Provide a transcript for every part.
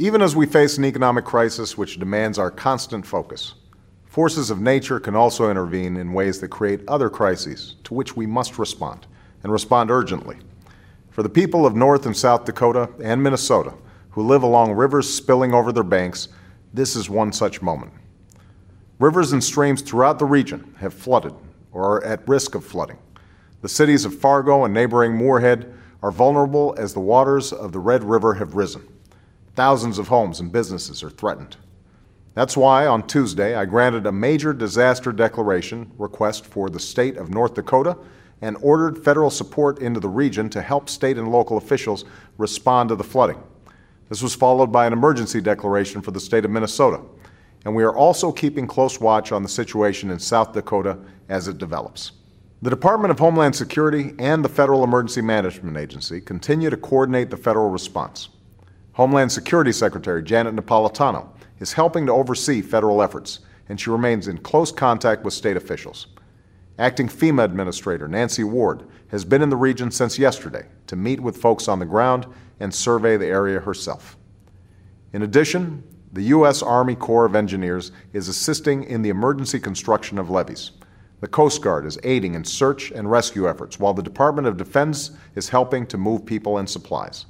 Even as we face an economic crisis which demands our constant focus, forces of nature can also intervene in ways that create other crises to which we must respond, and respond urgently. For the people of North and South Dakota and Minnesota who live along rivers spilling over their banks, this is one such moment. Rivers and streams throughout the region have flooded or are at risk of flooding. The cities of Fargo and neighboring Moorhead are vulnerable as the waters of the Red River have risen. Thousands of homes and businesses are threatened. That's why on Tuesday I granted a major disaster declaration request for the state of North Dakota and ordered federal support into the region to help state and local officials respond to the flooding. This was followed by an emergency declaration for the state of Minnesota, and we are also keeping close watch on the situation in South Dakota as it develops. The Department of Homeland Security and the Federal Emergency Management Agency continue to coordinate the federal response. Homeland Security Secretary Janet Napolitano is helping to oversee federal efforts, and she remains in close contact with state officials. Acting FEMA Administrator Nancy Ward has been in the region since yesterday to meet with folks on the ground and survey the area herself. In addition, the U.S. Army Corps of Engineers is assisting in the emergency construction of levees. The Coast Guard is aiding in search and rescue efforts, while the Department of Defense is helping to move people and supplies.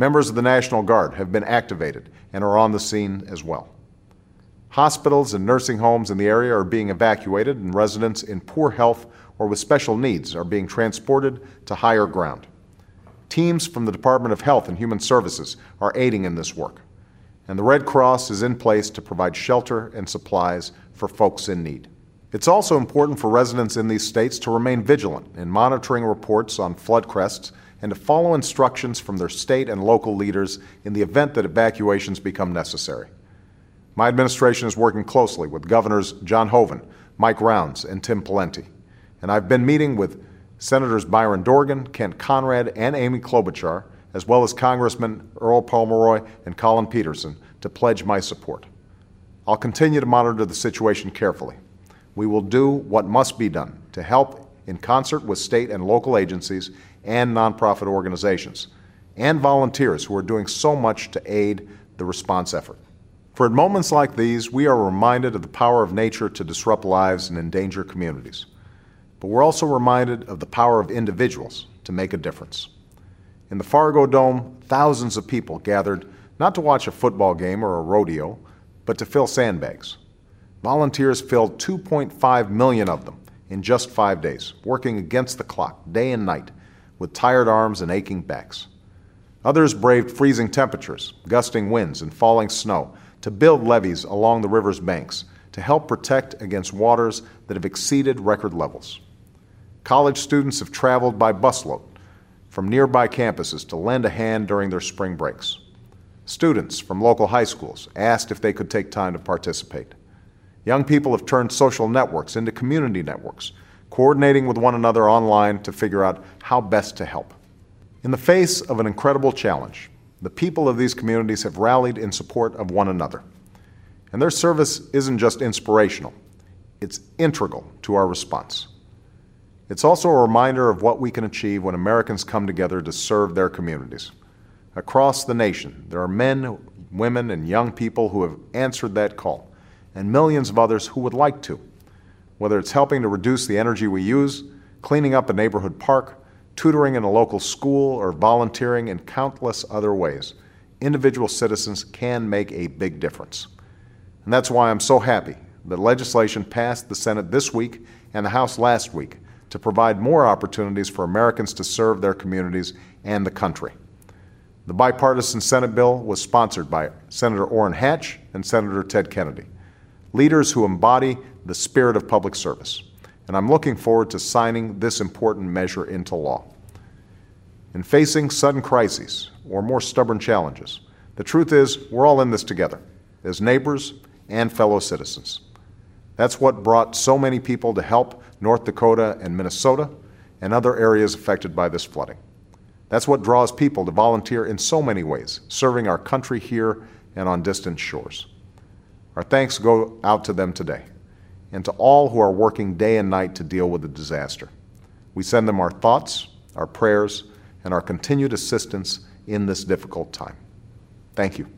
Members of the National Guard have been activated and are on the scene as well. Hospitals and nursing homes in the area are being evacuated, and residents in poor health or with special needs are being transported to higher ground. Teams from the Department of Health and Human Services are aiding in this work, and the Red Cross is in place to provide shelter and supplies for folks in need. It's also important for residents in these states to remain vigilant in monitoring reports on flood crests and to follow instructions from their state and local leaders in the event that evacuations become necessary. My administration is working closely with Governors John Hoeven, Mike Rounds, and Tim Pawlenty, and I've been meeting with Senators Byron Dorgan, Kent Conrad, and Amy Klobuchar, as well as Congressmen Earl Pomeroy and Collin Peterson, to pledge my support. I'll continue to monitor the situation carefully. We will do what must be done to help in concert with state and local agencies and nonprofit organizations and volunteers who are doing so much to aid the response effort. For at moments like these, we are reminded of the power of nature to disrupt lives and endanger communities. But we're also reminded of the power of individuals to make a difference. In the Fargo Dome, thousands of people gathered not to watch a football game or a rodeo, but to fill sandbags. Volunteers filled 2.5 million of them in just five days, working against the clock, day and night, with tired arms and aching backs. Others braved freezing temperatures, gusting winds, and falling snow to build levees along the river's banks to help protect against waters that have exceeded record levels. College students have traveled by busload from nearby campuses to lend a hand during their spring breaks. Students from local high schools asked if they could take time to participate. Young people have turned social networks into community networks coordinating with one another online to figure out how best to help. In the face of an incredible challenge, the people of these communities have rallied in support of one another. And their service isn't just inspirational, it's integral to our response. It's also a reminder of what we can achieve when Americans come together to serve their communities. Across the nation, there are men, women, and young people who have answered that call, and millions of others who would like to whether it's helping to reduce the energy we use, cleaning up a neighborhood park, tutoring in a local school, or volunteering in countless other ways, individual citizens can make a big difference. And that's why I'm so happy that legislation passed the Senate this week and the House last week to provide more opportunities for Americans to serve their communities and the country. The bipartisan Senate bill was sponsored by Senator Orrin Hatch and Senator Ted Kennedy, leaders who embody the spirit of public service. And I'm looking forward to signing this important measure into law. In facing sudden crises or more stubborn challenges, the truth is we're all in this together as neighbors and fellow citizens. That's what brought so many people to help North Dakota and Minnesota and other areas affected by this flooding. That's what draws people to volunteer in so many ways, serving our country here and on distant shores. Our thanks go out to them today and to all who are working day and night to deal with the disaster. We send them our thoughts, our prayers, and our continued assistance in this difficult time. Thank you.